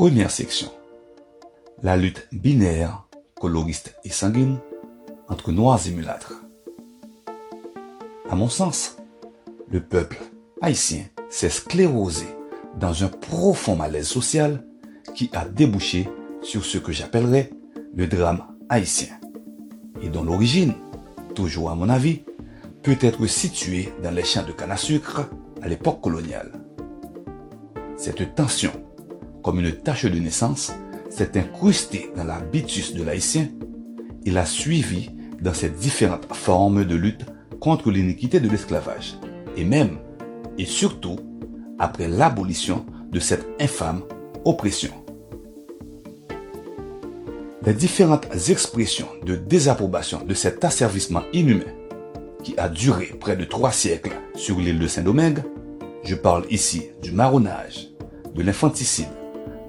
Première section. La lutte binaire, coloriste et sanguine entre noirs et mulâtres. À mon sens, le peuple haïtien s'est sclérosé dans un profond malaise social qui a débouché sur ce que j'appellerais le drame haïtien et dont l'origine, toujours à mon avis, peut être située dans les champs de canne à sucre à l'époque coloniale. Cette tension, comme une tache de naissance, s'est incrustée dans l'habitus de l'haïtien et l'a suivi dans ses différentes formes de lutte contre l'iniquité de l'esclavage, et même, et surtout, après l'abolition de cette infâme oppression. Les différentes expressions de désapprobation de cet asservissement inhumain qui a duré près de trois siècles sur l'île de Saint-Domingue, je parle ici du marronnage, de l'infanticide,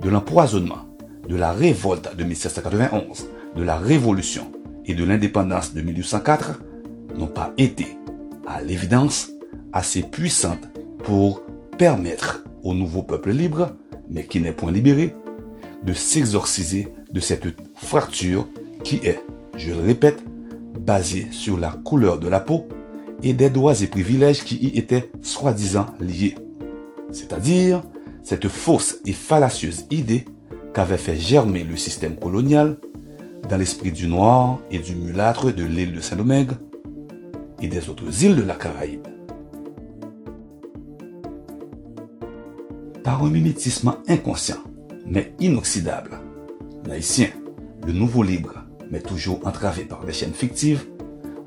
de l'empoisonnement, de la révolte de 1791, de la révolution et de l'indépendance de 1804, n'ont pas été, à l'évidence, assez puissantes pour permettre au nouveau peuple libre, mais qui n'est point libéré, de s'exorciser de cette fracture qui est, je le répète, basée sur la couleur de la peau et des droits et privilèges qui y étaient soi-disant liés. C'est-à-dire cette fausse et fallacieuse idée qu'avait fait germer le système colonial dans l'esprit du noir et du mulâtre de l'île de Saint-Domingue et des autres îles de la Caraïbe. Par un mimétisme inconscient, mais inoxydable, l'haïtien, le nouveau libre, mais toujours entravé par des chaînes fictives,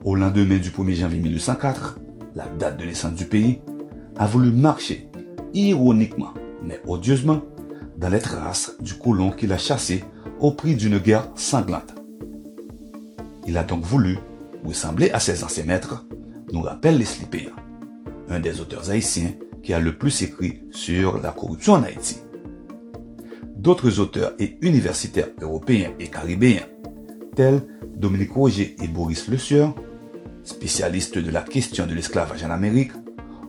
au lendemain du 1er janvier 1804, la date de naissance du pays, a voulu marcher, ironiquement, mais odieusement, dans les traces du colon qu'il a chassé au prix d'une guerre sanglante. Il a donc voulu ressembler à ses anciens maîtres, nous rappelle les Slipéens, un des auteurs haïtiens qui a le plus écrit sur la corruption en Haïti. D'autres auteurs et universitaires européens et caribéens, tels Dominique Roger et Boris Le Sieur, spécialistes de la question de l'esclavage en Amérique,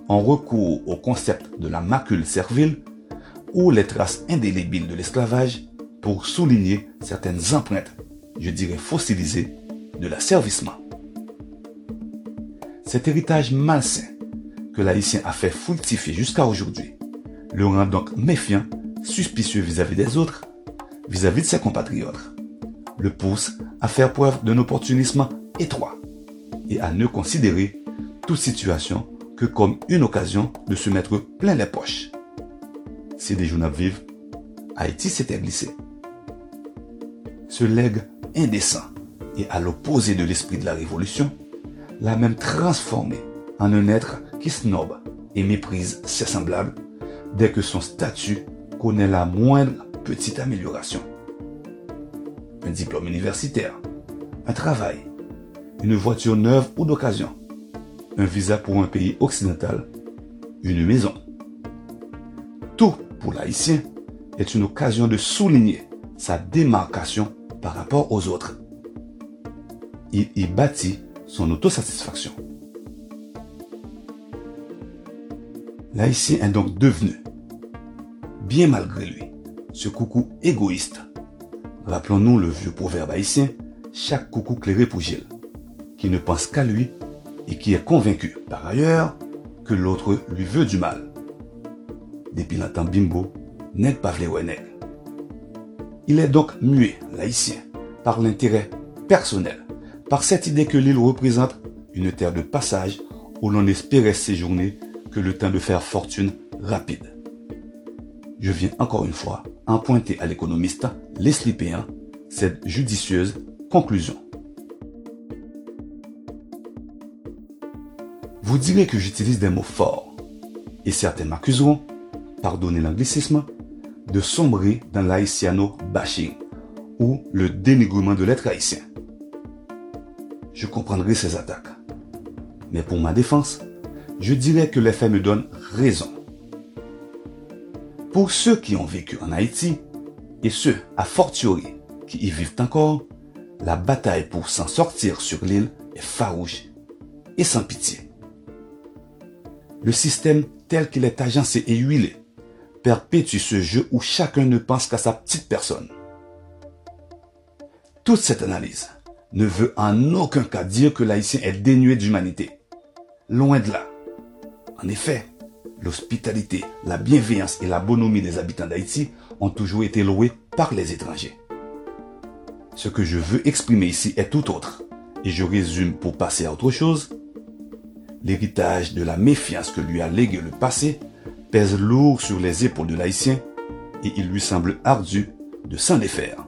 ont recours au concept de la macule servile ou les traces indélébiles de l'esclavage pour souligner certaines empreintes, je dirais fossilisées, de l'asservissement. Cet héritage malsain que l'haïtien a fait fructifier jusqu'à aujourd'hui le rend donc méfiant, suspicieux vis-à-vis des autres, vis-à-vis de ses compatriotes, le pousse à faire preuve d'un opportunisme étroit et à ne considérer toute situation que comme une occasion de se mettre plein les poches. Si des journaux vivent, Haïti s'était glissé. Ce legs indécent et à l'opposé de l'esprit de la révolution, l'a même transformé en un être qui snobe et méprise ses semblables dès que son statut connaît la moindre petite amélioration. Un diplôme universitaire, un travail, une voiture neuve ou d'occasion, un visa pour un pays occidental, une maison. Tout pour l'haïtien est une occasion de souligner sa démarcation par rapport aux autres. Il y bâtit son autosatisfaction. L'haïtien est donc devenu, bien malgré lui, ce coucou égoïste. Rappelons-nous le vieux proverbe haïtien, chaque coucou clairé pour Gilles, qui ne pense qu'à lui et qui est convaincu, par ailleurs, que l'autre lui veut du mal. Depuis longtemps bimbo, n'est pas vle Il est donc muet, l'haïtien, par l'intérêt personnel, par cette idée que l'île représente une terre de passage où l'on espérait séjourner que le temps de faire fortune rapide. Je viens encore une fois en pointer à l'économiste Leslie Péan cette judicieuse conclusion. Vous direz que j'utilise des mots forts, et certains m'accuseront, pardonnez l'anglicisme, de sombrer dans l'haïtiano-bashing, ou le dénigrement de l'être haïtien. Je comprendrai ces attaques. Mais pour ma défense, je dirais que les faits me donnent raison. Pour ceux qui ont vécu en Haïti, et ceux, à fortiori, qui y vivent encore, la bataille pour s'en sortir sur l'île est farouche et sans pitié. Le système tel qu'il est agencé et huilé perpétue ce jeu où chacun ne pense qu'à sa petite personne. Toute cette analyse ne veut en aucun cas dire que l'haïtien est dénué d'humanité. Loin de là. En effet, l'hospitalité, la bienveillance et la bonhomie des habitants d'Haïti ont toujours été loués par les étrangers. Ce que je veux exprimer ici est tout autre, et je résume pour passer à autre chose. L'héritage de la méfiance que lui a légué le passé pèse lourd sur les épaules de l'haïtien, et il lui semble ardu de s'en défaire.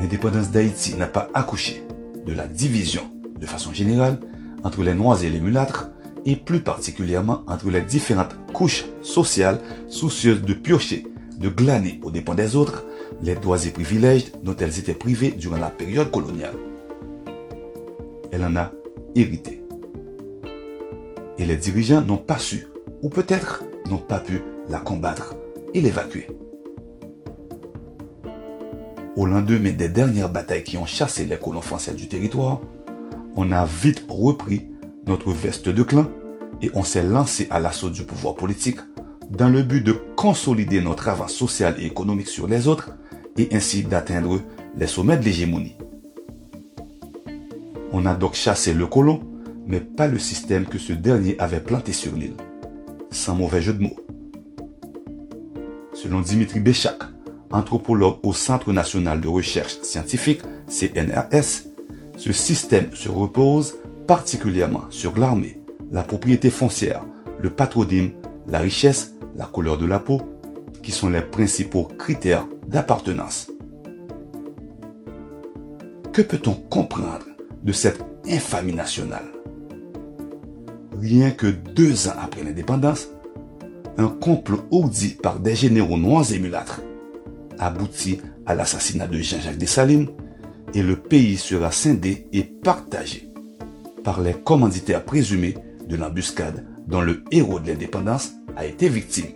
L'indépendance d'Haïti n'a pas accouché de la division, de façon générale, entre les Noirs et les mulâtres, et plus particulièrement entre les différentes couches sociales soucieuses de piocher, de glaner aux dépens des autres les droits et privilèges dont elles étaient privées durant la période coloniale. Elle en a hérité. Et les dirigeants n'ont pas su, ou peut-être n'ont pas pu la combattre et l'évacuer. Au lendemain des dernières batailles qui ont chassé les colons français du territoire, on a vite repris notre veste de clan et on s'est lancé à l'assaut du pouvoir politique dans le but de consolider notre avance sociale et économique sur les autres et ainsi d'atteindre les sommets de l'hégémonie. On a donc chassé le colon, mais pas le système que ce dernier avait planté sur l'île. Sans mauvais jeu de mots. Selon Dimitri Béchak, anthropologue au Centre national de recherche scientifique, CNRS, ce système se repose particulièrement sur l'armée, la propriété foncière, le patronyme, la richesse, la couleur de la peau, qui sont les principaux critères d'appartenance. Que peut-on comprendre de cette infamie nationale? Rien que deux ans après l'indépendance, un complot ourdi par des généraux noirs et mulâtres aboutit à l'assassinat de Jean-Jacques Dessalines et le pays sera scindé et partagé par les commanditaires présumés de l'embuscade dont le héros de l'indépendance a été victime.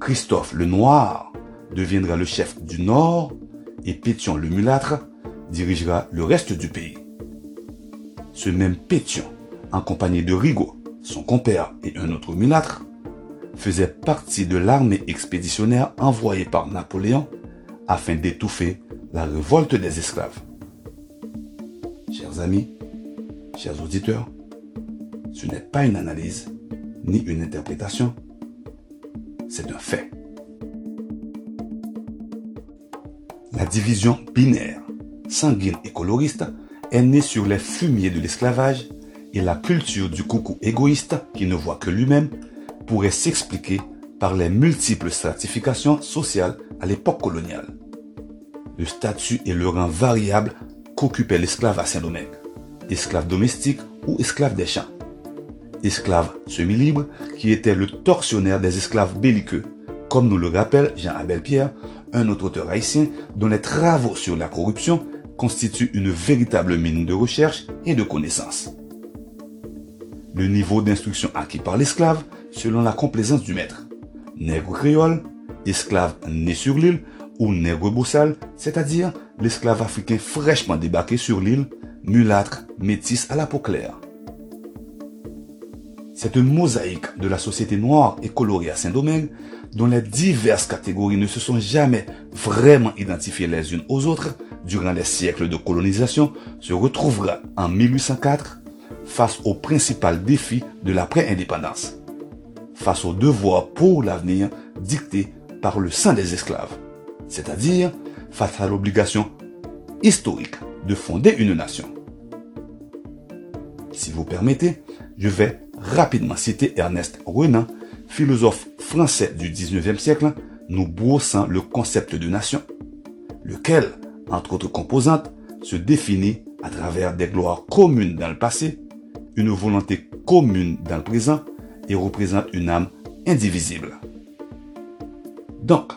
Christophe le Noir deviendra le chef du Nord et Pétion le Mulâtre dirigera le reste du pays. Ce même Pétion, accompagné de Rigaud, son compère et un autre mulâtre, faisait partie de l'armée expéditionnaire envoyée par Napoléon afin d'étouffer la révolte des esclaves. Chers amis, chers auditeurs, ce n'est pas une analyse ni une interprétation, c'est un fait. La division binaire, sanguine et coloriste est née sur les fumiers de l'esclavage et la culture du coucou égoïste qui ne voit que lui-même pourrait s'expliquer par les multiples stratifications sociales à l'époque coloniale le statut et le rang variable qu'occupait l'esclave à Saint-Domingue, esclave domestique ou esclave des champs. Esclave semi-libre qui était le tortionnaire des esclaves belliqueux, comme nous le rappelle Jean-Abel Pierre, un autre auteur haïtien dont les travaux sur la corruption constituent une véritable mine de recherche et de connaissances. Le niveau d'instruction acquis par l'esclave selon la complaisance du maître. Nègre créole, esclave né sur l'île ou nègre boussal, c'est-à-dire l'esclave africain fraîchement débarqué sur l'île, mulâtre, métis à la peau claire. Cette mosaïque de la société noire et colorée à Saint-Domingue, dont les diverses catégories ne se sont jamais vraiment identifiées les unes aux autres durant les siècles de colonisation, se retrouvera en 1804 face au principal défi de l'après-indépendance, face au devoir pour l'avenir dicté par le sang des esclaves c'est-à-dire face à l'obligation historique de fonder une nation. Si vous permettez, je vais rapidement citer Ernest Renan, philosophe français du 19e siècle, nous brossant le concept de nation, lequel, entre autres composantes, se définit à travers des gloires communes dans le passé, une volonté commune dans le présent et représente une âme indivisible. Donc,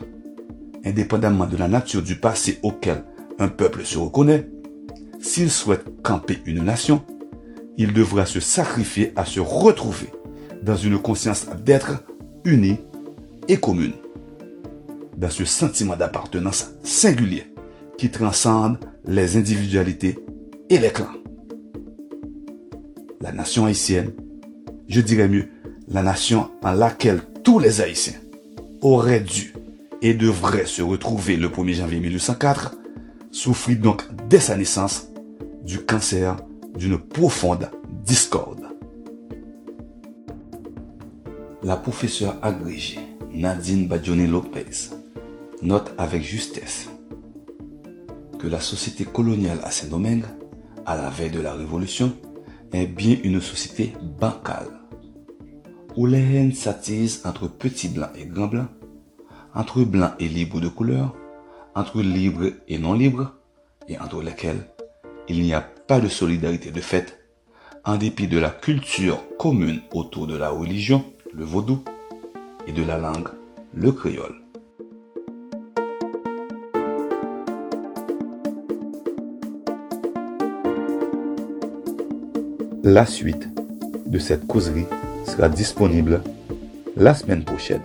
indépendamment de la nature du passé auquel un peuple se reconnaît, s'il souhaite camper une nation, il devra se sacrifier à se retrouver dans une conscience d'être unie et commune, dans ce sentiment d'appartenance singulier qui transcende les individualités et les clans. La nation haïtienne, je dirais mieux, la nation en laquelle tous les Haïtiens auraient dû et devraient se retrouver le 1er janvier 1804, souffrit donc dès sa naissance du cancer d'une profonde discorde. La professeure agrégée Nadine Badjoni Lopez note avec justesse que la société coloniale à Saint-Domingue, à la veille de la Révolution, est bien une société bancale, où les haines s'attisent entre petits blancs et grands blancs, entre blancs et libres de couleur, entre libres et non libres, et entre lesquels il n'y a pas de solidarité de fait, en dépit de la culture commune autour de la religion, le vaudou, et de la langue, le créole. La suite de cette causerie sera disponible la semaine prochaine.